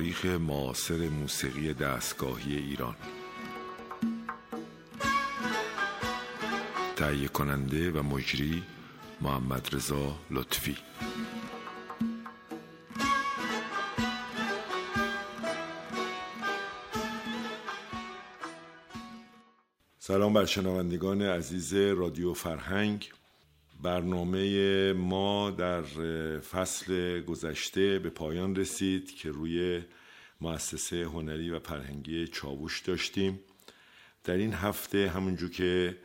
تاریخ معاصر موسیقی دستگاهی ایران. تهیه کننده و مجری محمد رضا لطفی. سلام بر شنوندگان عزیز رادیو فرهنگ. برنامه ما در فصل گذشته به پایان رسید که روی مؤسسه هنری و فرهنگی چاووش داشتیم. در این هفته همونجور که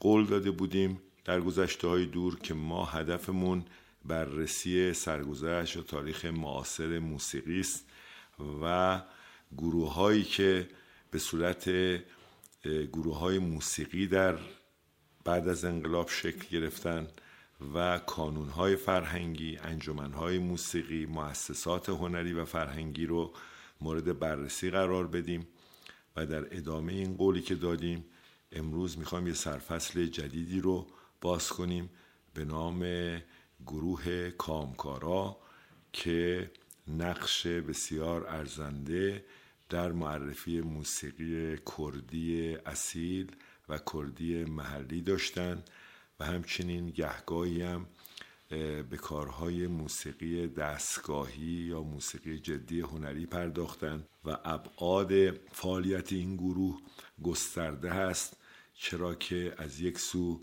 قول داده بودیم در گذشته های دور که ما هدفمون بررسی سرگذشت و تاریخ معاصر موسیقی است و گروه هایی که به صورت گروه های موسیقی در بعد از انقلاب شکل گرفتن و کانون های فرهنگی انجمن های موسیقی مؤسسات هنری و فرهنگی رو مورد بررسی قرار بدیم و در ادامه این قولی که دادیم امروز می‌خوایم یه سرفصل جدیدی رو باز کنیم به نام گروه کامکارا که نقش بسیار ارزنده در معرفی موسیقی کردی اصیل و کردی محلی داشتند و همچنین گهگاهی هم به کارهای موسیقی دستگاهی یا موسیقی جدی هنری پرداختند و ابعاد فعالیت این گروه گسترده هست چرا که از یک سو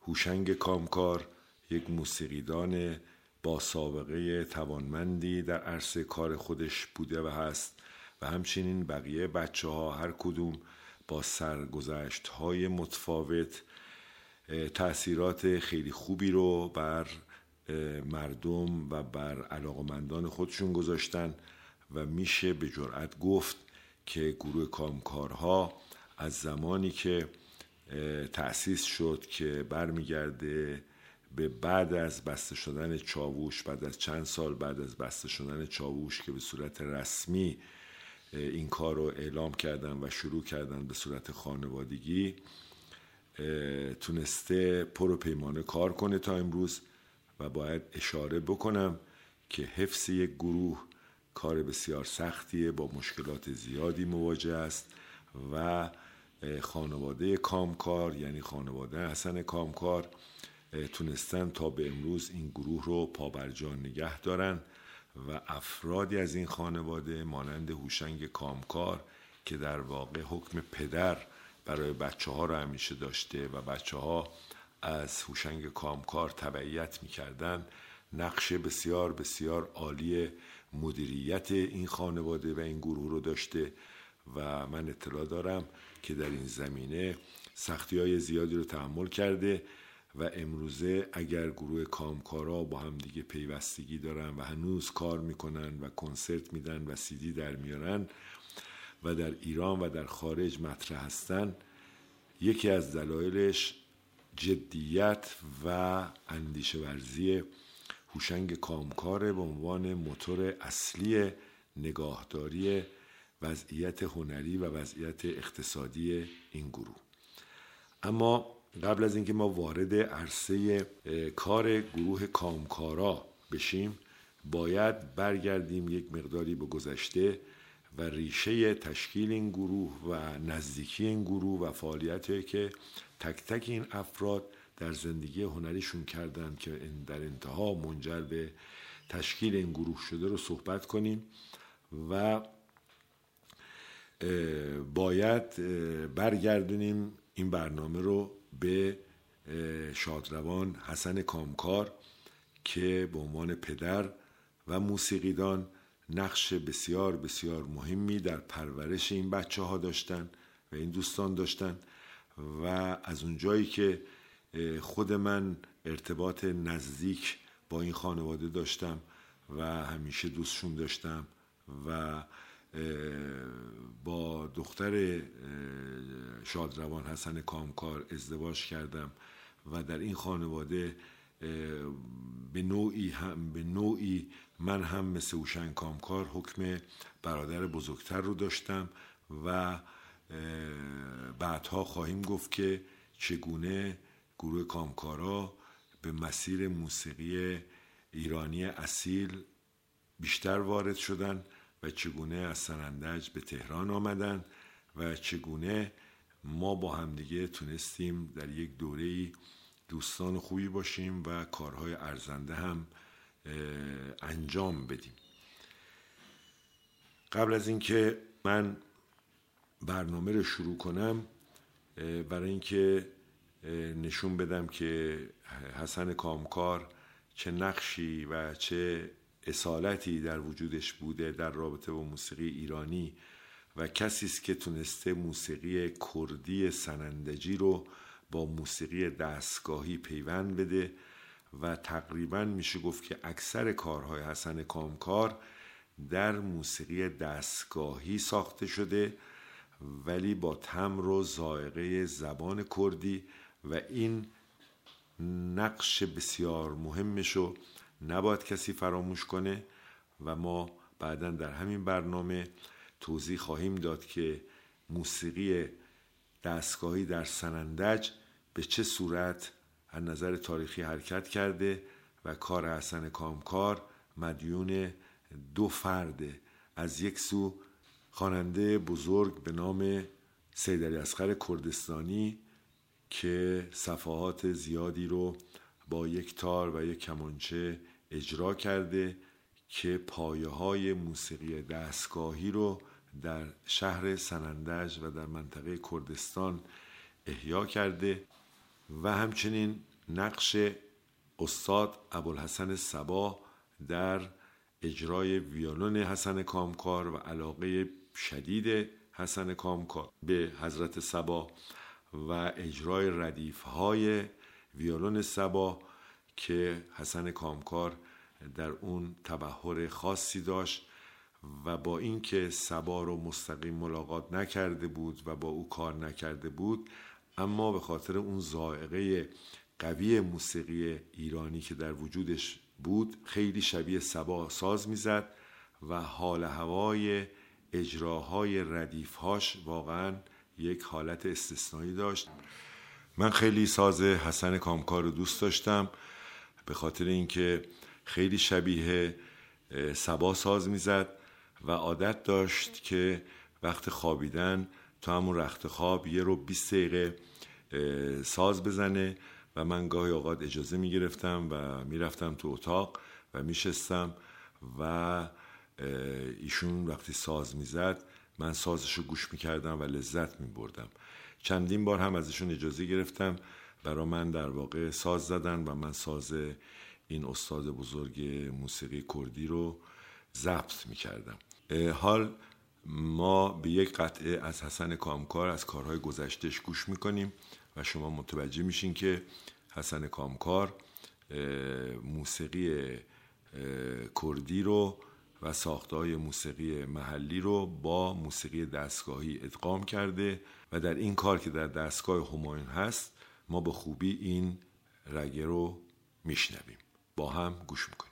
هوشنگ کامکار یک موسیقیدان با سابقه توانمندی در عرصه کار خودش بوده و هست و همچنین بقیه بچه ها هر کدوم با سرگذشت های متفاوت تاثیرات خیلی خوبی رو بر مردم و بر علاقمندان خودشون گذاشتن و میشه به جرأت گفت که گروه کامکارها از زمانی که تأسیس شد که برمیگرده به بعد از بسته شدن چاووش بعد از چند سال بعد از بسته شدن چاووش که به صورت رسمی این کار رو اعلام کردن و شروع کردن به صورت خانوادگی تونسته پر و پیمانه کار کنه تا امروز و باید اشاره بکنم که حفظ یک گروه کار بسیار سختیه با مشکلات زیادی مواجه است و خانواده کامکار یعنی خانواده حسن کامکار تونستن تا به امروز این گروه رو پابرجان نگه دارن و افرادی از این خانواده مانند هوشنگ کامکار که در واقع حکم پدر برای بچه ها رو همیشه داشته و بچه ها از هوشنگ کامکار تبعیت می‌کردن نقش بسیار بسیار عالی مدیریت این خانواده و این گروه رو داشته و من اطلاع دارم که در این زمینه سختی های زیادی رو تحمل کرده و امروزه اگر گروه کامکارا با هم دیگه پیوستگی دارن و هنوز کار می‌کنن و کنسرت میدن و سیدی در میارن و در ایران و در خارج مطرح هستن یکی از دلایلش جدیت و اندیشه ورزی هوشنگ کامکار به عنوان موتور اصلی نگاهداری وضعیت هنری و وضعیت اقتصادی این گروه. اما قبل از اینکه ما وارد عرصه کار گروه کامکارا بشیم باید برگردیم یک مقداری به گذشته و ریشه تشکیل این گروه و نزدیکی این گروه و فعالیتی که تک تک این افراد در زندگی هنریشون کردن که در انتها منجر به تشکیل این گروه شده رو صحبت کنیم و باید برگردونیم این برنامه رو به شادروان حسن کامکار که به عنوان پدر و موسیقیدان نقش بسیار بسیار مهمی در پرورش این بچه ها داشتن و این دوستان داشتن و از اونجایی که خود من ارتباط نزدیک با این خانواده داشتم و همیشه دوستشون داشتم و با دختر شادروان حسن کامکار ازدواج کردم و در این خانواده به نوعی هم به نوعی من هم مثل اوشن کامکار حکم برادر بزرگتر رو داشتم و بعدها خواهیم گفت که چگونه گروه کامکارا به مسیر موسیقی ایرانی اصیل بیشتر وارد شدن و چگونه از سنندج به تهران آمدن و چگونه ما با همدیگه تونستیم در یک دوره دوستان خوبی باشیم و کارهای ارزنده هم انجام بدیم. قبل از اینکه من برنامه رو شروع کنم برای اینکه نشون بدم که حسن کامکار چه نقشی و چه اصالتی در وجودش بوده در رابطه با موسیقی ایرانی و کسی است که تونسته موسیقی کردی سنندجی رو با موسیقی دستگاهی پیوند بده و تقریبا میشه گفت که اکثر کارهای حسن کامکار در موسیقی دستگاهی ساخته شده ولی با تمر و زائقه زبان کردی و این نقش بسیار مهمشو نباید کسی فراموش کنه و ما بعدا در همین برنامه توضیح خواهیم داد که موسیقی دستگاهی در سنندج به چه صورت از نظر تاریخی حرکت کرده و کار حسن کامکار مدیون دو فرده از یک سو خواننده بزرگ به نام سید علی اصغر کردستانی که صفحات زیادی رو با یک تار و یک کمانچه اجرا کرده که پایه های موسیقی دستگاهی رو در شهر سنندج و در منطقه کردستان احیا کرده و همچنین نقش استاد ابوالحسن سبا در اجرای ویولون حسن کامکار و علاقه شدید حسن کامکار به حضرت سبا و اجرای ردیف های ویولون سبا که حسن کامکار در اون تبهر خاصی داشت و با اینکه سبا رو مستقیم ملاقات نکرده بود و با او کار نکرده بود اما به خاطر اون زائقه قوی موسیقی ایرانی که در وجودش بود خیلی شبیه سبا ساز می‌زد و حال هوای اجراهای ردیفهاش واقعا یک حالت استثنایی داشت. من خیلی ساز حسن کامکار رو دوست داشتم به خاطر اینکه خیلی شبیه سبا ساز می‌زد و عادت داشت که وقت خوابیدن تا همون رخت خواب یه رو 20 دقیقه ساز بزنه و من گاهی اوقات اجازه می گرفتم و می‌رفتم تو اتاق و میشستم و ایشون وقتی ساز می‌زد من سازش رو گوش می‌کردم و لذت می بردم چندین بار هم ازشون اجازه گرفتم. برا من در واقع ساز زدن و من ساز این استاد بزرگ موسیقی کردی رو ضبط می کردم حال ما به یک قطعه از حسن کامکار از کارهای گذشتش گوش می‌کنیم و شما متوجه میشین که حسن کامکار موسیقی کردی رو و ساختهای موسیقی محلی رو با موسیقی دستگاهی ادغام کرده و در این کار که در دستگاه هماین هست ما به خوبی این رگه رو میشنویم. با هم گوش می‌کنیم.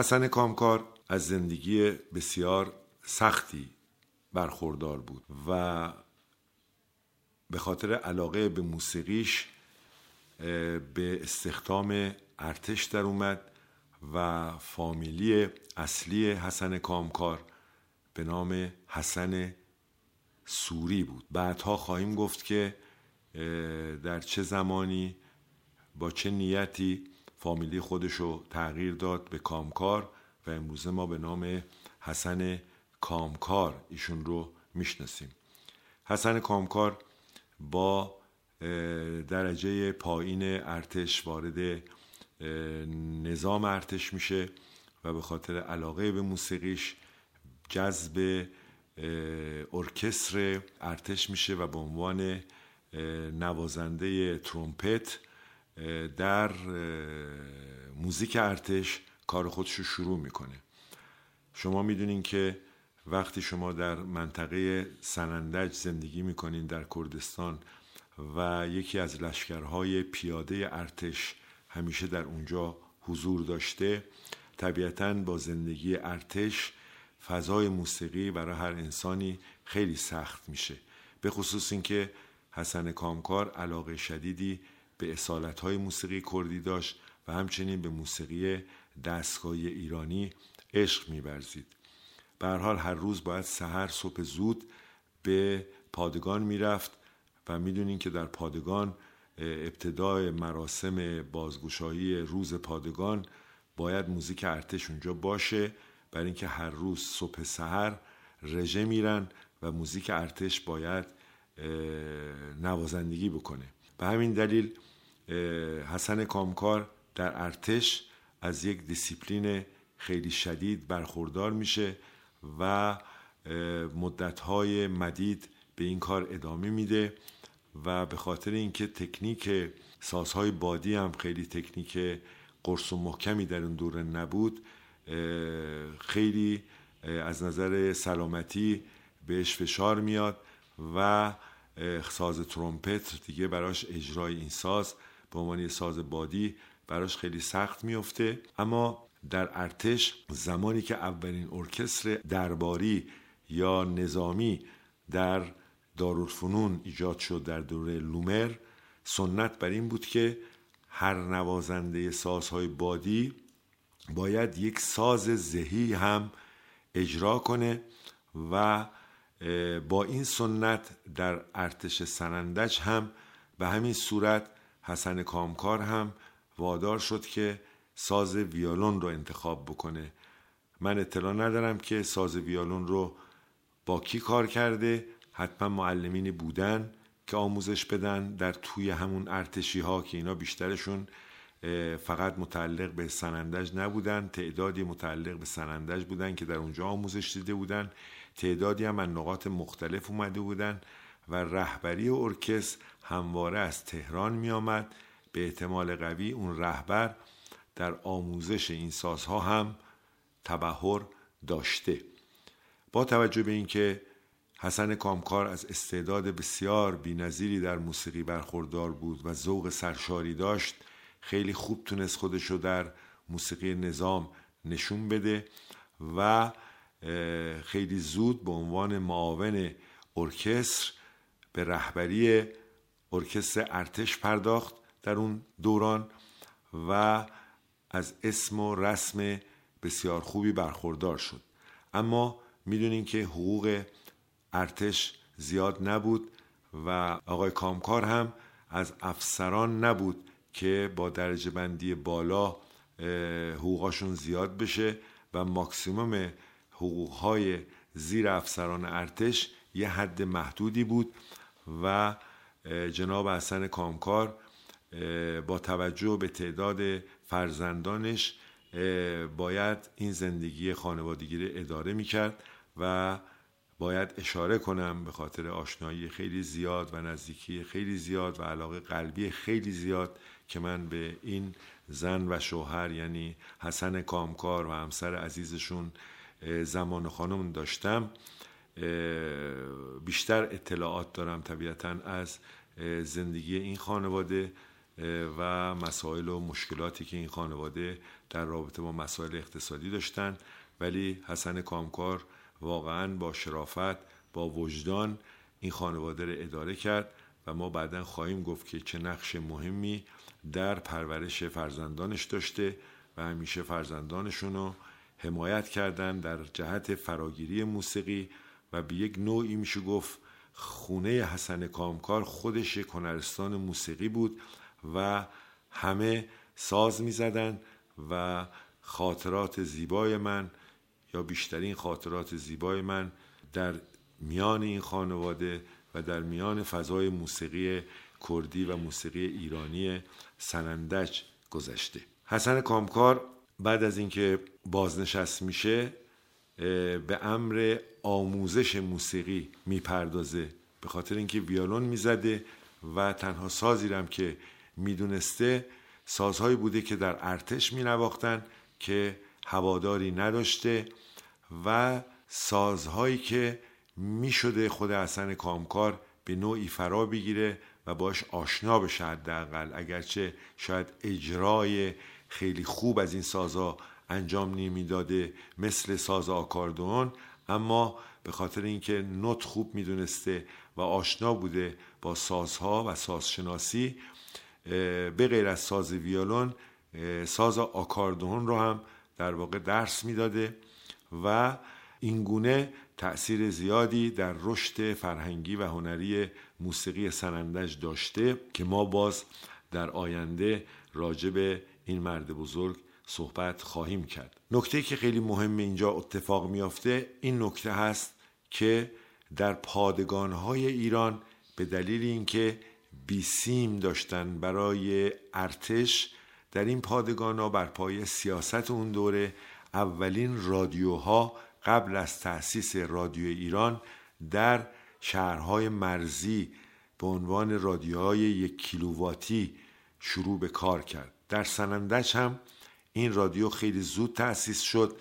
حسن کامکار از زندگی بسیار سختی برخوردار بود و به خاطر علاقه به موسیقیش به استخدام ارتش در اومد و فامیلی اصلی حسن کامکار به نام حسن سوری بود. بعدها خواهیم گفت که در چه زمانی با چه نیتی فامیلی خودش رو تغییر داد به کامکار و امروزه ما به نام حسن کامکار ایشون رو می‌شناسیم. حسن کامکار با درجه پایین ارتش وارد نظام ارتش میشه و به خاطر علاقه به موسیقیش جذب ارکستر ارتش میشه و به عنوان نوازنده ترومپت در موزیک ارتش کار خودش رو شروع می‌کنه. شما می‌دونین که وقتی شما در منطقه سنندج زندگی می‌کنین در کردستان و یکی از لشکرهای پیاده ارتش همیشه در اونجا حضور داشته طبیعتا با زندگی ارتش فضای موسیقی برای هر انسانی خیلی سخت میشه. به خصوص اینکه حسن کامکار علاقه شدیدی به اصالت های موسیقی کردی داشت و همچنین به موسیقی دستگاهی ایرانی عشق میورزید. به حال هر روز باید سحر صبح زود به پادگان می‌رفت و می‌دونین که در پادگان ابتدای مراسم بازگشایی روز پادگان باید موزیک ارتش اونجا باشه. برای اینکه هر روز صبح سحر رژه میرن و موزیک ارتش باید نوازندگی بکنه. به همین دلیل حسن کامکار در ارتش از یک دیسیپلین خیلی شدید برخوردار میشه و مدتهای مدید به این کار ادامه میده و به خاطر اینکه تکنیک سازهای بادی هم خیلی تکنیک قرص و محکمی در اون دوره نبود خیلی از نظر سلامتی بهش فشار میاد و ساز ترومپت دیگه براش اجرای این ساز به عنوان ساز بادی براش خیلی سخت میفته اما در ارتش زمانی که اولین ارکستر درباری یا نظامی در دارالفنون ایجاد شد در دوره لومر سنت بر این بود که هر نوازنده سازهای بادی باید یک ساز زهی هم اجرا کنه و با این سنت در ارتش سنندج هم به همین صورت حسن کامکار هم وادار شد که ساز ویولون رو انتخاب بکنه. من اطلاع ندارم که ساز ویولون رو با کی کار کرده. حتما معلمینی بودن که آموزش بدن در توی همون ارتشی ها که اینا بیشترشون فقط متعلق به سنندج نبودن. تعدادی متعلق به سنندج بودن که در اونجا آموزش دیده بودن. تعدادی هم از نقاط مختلف اومده بودن. و رهبری ارکستر همواره از تهران می آمد به احتمال قوی اون رهبر در آموزش این سازها هم تبهر داشته. با توجه به اینکه حسن کامکار از استعداد بسیار بینظیری در موسیقی برخوردار بود و ذوق سرشاری داشت خیلی خوب تونست خودشو در موسیقی نظام نشون بده و خیلی زود به عنوان معاون ارکستر به رهبری ارکستر ارتش پرداخت در اون دوران و از اسم و رسم بسیار خوبی برخوردار شد. اما می‌دونین که حقوق ارتش زیاد نبود و آقای کامکار هم از افسران نبود که با درجه بندی بالا حقوقاشون زیاد بشه و ماکسیموم حقوقهای زیر افسران ارتش یه حد محدودی بود. و جناب حسن کامکار با توجه به تعداد فرزندانش باید این زندگی خانوادگی رو اداره می‌کرد و باید اشاره کنم به خاطر آشنایی خیلی زیاد و نزدیکی خیلی زیاد و علاقه قلبی خیلی زیاد که من به این زن و شوهر یعنی حسن کامکار و همسر عزیزشون زمان خانم داشتم. بیشتر اطلاعات دارم طبیعتا از زندگی این خانواده و مسائل و مشکلاتی که این خانواده در رابطه با مسائل اقتصادی داشتن. ولی حسن کامکار واقعا با شرافت با وجدان این خانواده رو اداره کرد و ما بعدا خواهیم گفت که چه نقش مهمی در پرورش فرزندانش داشته و همیشه فرزندانشون رو حمایت کردن در جهت فراگیری موسیقی و به یک نوعی میشه گفت خونه حسن کامکار خودش یک موسیقی بود و همه ساز می‌زدن و خاطرات زیبای من یا بیشترین خاطرات زیبای من در میان این خانواده و در میان فضای موسیقی کردی و موسیقی ایرانی سنندج گذشته. حسن کامکار بعد از اینکه بازنشست میشه به امر آموزش موسیقی می‌پردازه. به خاطر اینکه ویولون می‌زده و تنها سازی رم که می‌دونسته سازهایی بوده که در ارتش مینواختن که هواداری نداشته و سازهایی که می‌شده خود حسن کامکار به نوعی فرا بگیره و باش آشنا بشه حداقل. اگرچه شاید اجرای خیلی خوب از این سازها انجام نمی‌داده مثل ساز آکاردون اما به خاطر اینکه نوت خوب می‌دونسته و آشنا بوده با سازها و سازشناسی به غیر از ساز ویولون ساز آکاردون رو هم در واقع درس می‌داده و اینگونه تأثیر زیادی در رشد فرهنگی و هنری موسیقی سنندج داشته که ما باز در آینده راجع به این مرد بزرگ صحبت خواهیم کرد. نکته که خیلی مهم اینجا اتفاق میافته این نکته هست که در پادگانهای ایران به دلیل اینکه بیسیم داشتن برای ارتش در این پادگان ها بر پای سیاست اون دوره اولین رادیوها قبل از تأسیس رادیو ایران در شهرهای مرزی به عنوان رادیوهای یک کیلوواتی شروع به کار کرد. در سنندج هم این رادیو خیلی زود تأسیس شد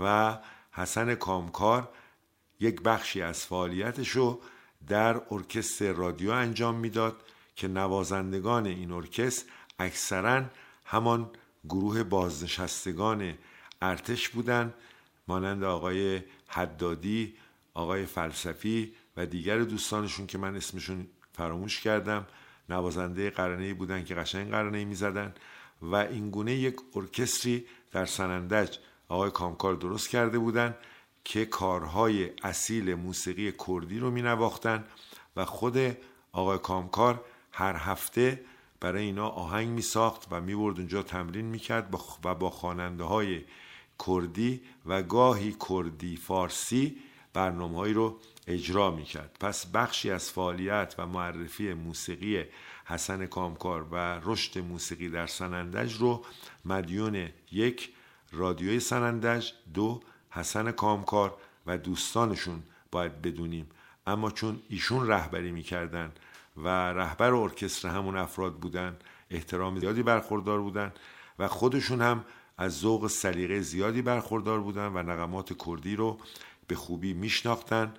و حسن کامکار یک بخشی از فعالیتش رو در ارکستر رادیو انجام می‌داد که نوازندگان این ارکستر اکثرا همان گروه بازنشستگان ارتش بودند مانند آقای حدادی آقای فلسفی و دیگر دوستانشون که من اسمشون فراموش کردم. نوازنده قرنه بودن که قشنگ قرنه می‌زدن. و اینگونه یک ارکستری در سنندج آقای کامکار درست کرده بودند که کارهای اصیل موسیقی کردی رو می نواختن و خود آقای کامکار هر هفته برای اینا آهنگ می ساخت و می برد اونجا تمرین می کرد و با خواننده های کردی و گاهی کردی فارسی برنامه رو اجرا می کرد پس بخشی از فعالیت و معرفی موسیقی حسن کامکار و رشد موسیقی در سنندج رو مدیون یک رادیوی سنندج دو حسن کامکار و دوستانشون باید بدونیم. اما چون ایشون رهبری می‌کردن و رهبر ارکستر همون افراد بودن احترام زیادی برخوردار بودن و خودشون هم از ذوق سلیقه زیادی برخوردار بودن و نقمات کردی رو به خوبی میشناختن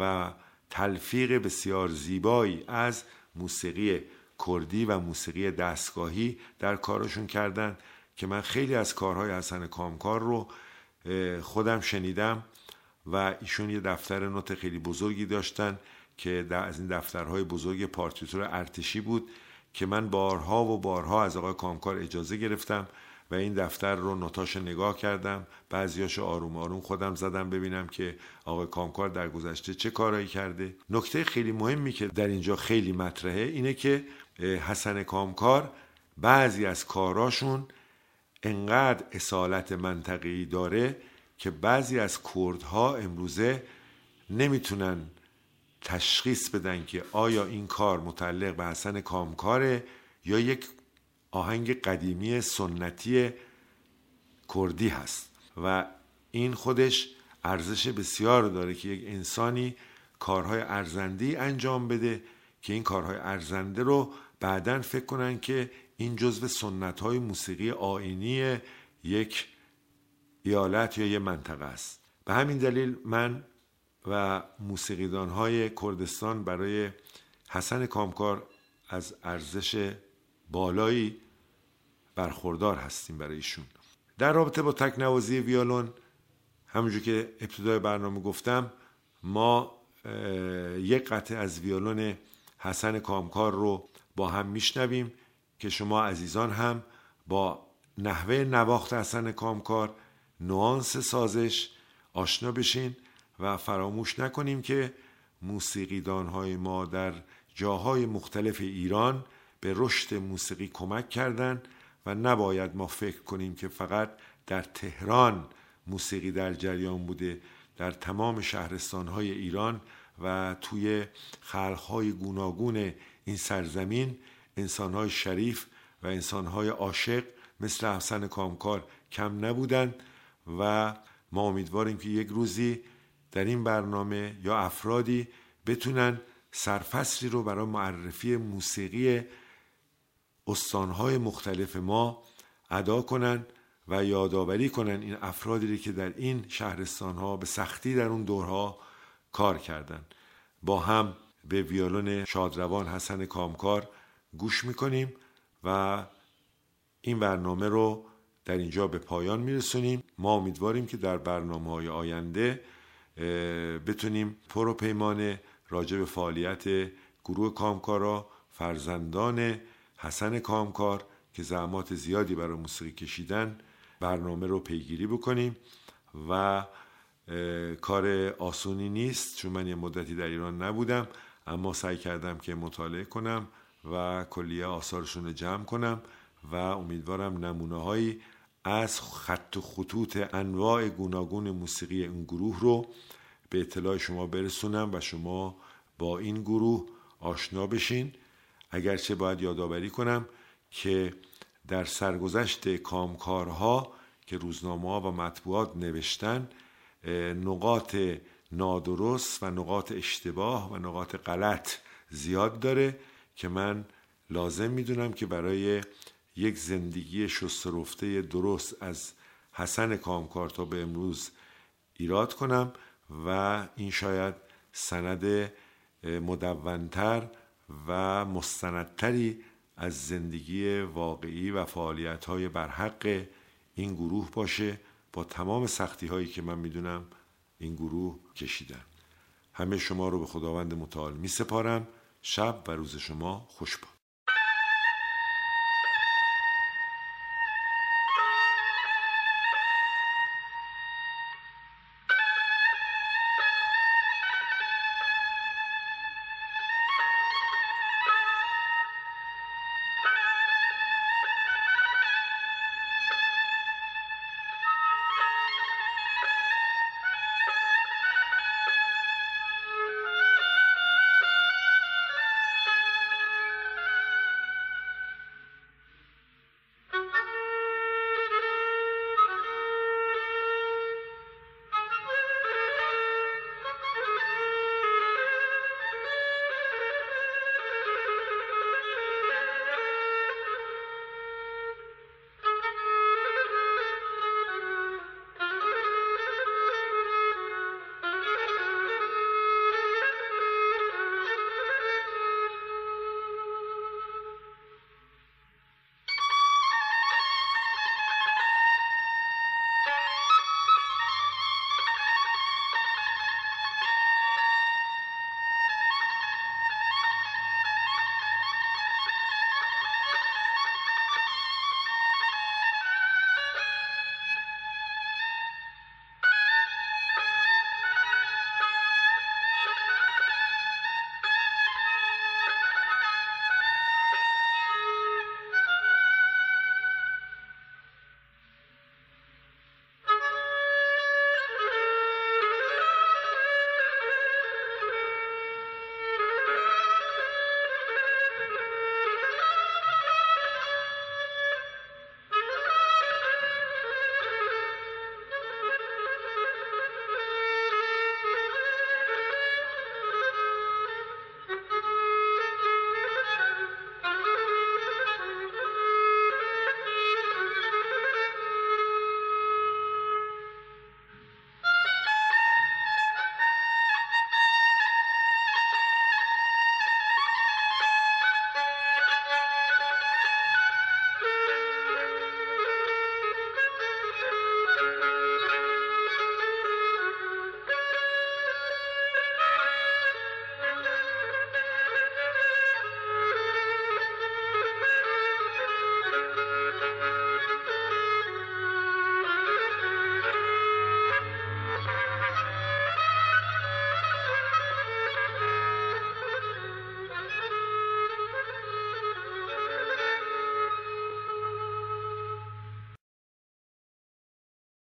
و تلفیق بسیار زیبایی از موسیقی کردی و موسیقی دستگاهی در کارشون کردن که من خیلی از کارهای حسن کامکار رو خودم شنیدم و ایشون یه دفتر نوت خیلی بزرگی داشتن که از این دفترهای بزرگ پارتیتور ارتشی بود که من بارها و بارها از آقای کامکار اجازه گرفتم و این دفتر رو نوتاش نگاه کردم بعضیاشو آروم آروم خودم زدم ببینم که آقای کامکار در گذشته چه کارایی کرده. نکته خیلی مهمی که در اینجا خیلی مطرحه اینه که حسن کامکار بعضی از کاراشون انقدر اصالت منطقی داره که بعضی از کردها امروزه نمی‌تونن تشخیص بدن که آیا این کار متعلق به حسن کامکاره یا یک آهنگ قدیمی سنتی کردی هست و این خودش ارزش بسیار داره که یک انسانی کارهای ارزندی انجام بده که این کارهای ارزنده رو بعدا فکر کنن که این جزو سنت های موسیقی آینی یک ایالت یا یه منطقه است. به همین دلیل من و موسیقیدان های کردستان برای حسن کامکار از ارزش بالایی برخوردار هستیم برای ایشون. در رابطه با تکنوازی ویولون همونجور که ابتدای برنامه گفتم ما یک قطعه از ویولون حسن کامکار رو با هم میشنویم که شما عزیزان هم با نحوه نواخت حسن کامکار نوانس سازش آشنا بشین و فراموش نکنیم که موسیقیدان های ما در جاهای مختلف ایران به رشد موسیقی کمک کردند و نباید ما فکر کنیم که فقط در تهران موسیقی در جریان بوده در تمام شهرستان های ایران و توی خلقهای گوناگون این سرزمین انسانهای شریف و انسانهای عاشق مثل حسن کامکار کم نبودند و ما امیدواریم که یک روزی در این برنامه یا افرادی بتونن سرفصلی رو برای معرفی موسیقی استانهای مختلف ما ادا کنن و یادآوری کنن این افرادی که در این شهرستان ها به سختی در اون دورها کار کردن. با هم به ویولون شادروان حسن کامکار گوش می‌کنیم و این برنامه رو در اینجا به پایان میرسونیم. ما امیدواریم که در برنامه های آینده بتونیم پر و پیمانه راجع به فعالیت گروه کامکارا فرزندان حسن کامکار که زحمات زیادی برای موسیقی کشیدن برنامه رو پیگیری بکنیم و کار آسونی نیست چون من یه مدتی در ایران نبودم اما سعی کردم که مطالعه کنم و کلیه آثارشون رو جمع کنم و امیدوارم نمونه هایی از خط و خطوط انواع گوناگون موسیقی این گروه رو به اطلاع شما برسونم و شما با این گروه آشنا بشین. اگرچه باید یادآوری کنم که در سرگذشت کامکارها که روزنامه ها و مطبوعات نوشتن نقاط نادرست و نقاط اشتباه و نقاط غلط زیاد داره که من لازم می‌دونم که برای یک زندگی شسترفته درست از حسن کامکار تا به امروز ایراد کنم و این شاید سند مدونتر و مستندتری از زندگی واقعی و فعالیت های برحق این گروه باشه با تمام سختی هایی که من می‌دونم این گروه کشیدن. همه شما رو به خداوند متعال می سپارم شب و روز شما خوش باد.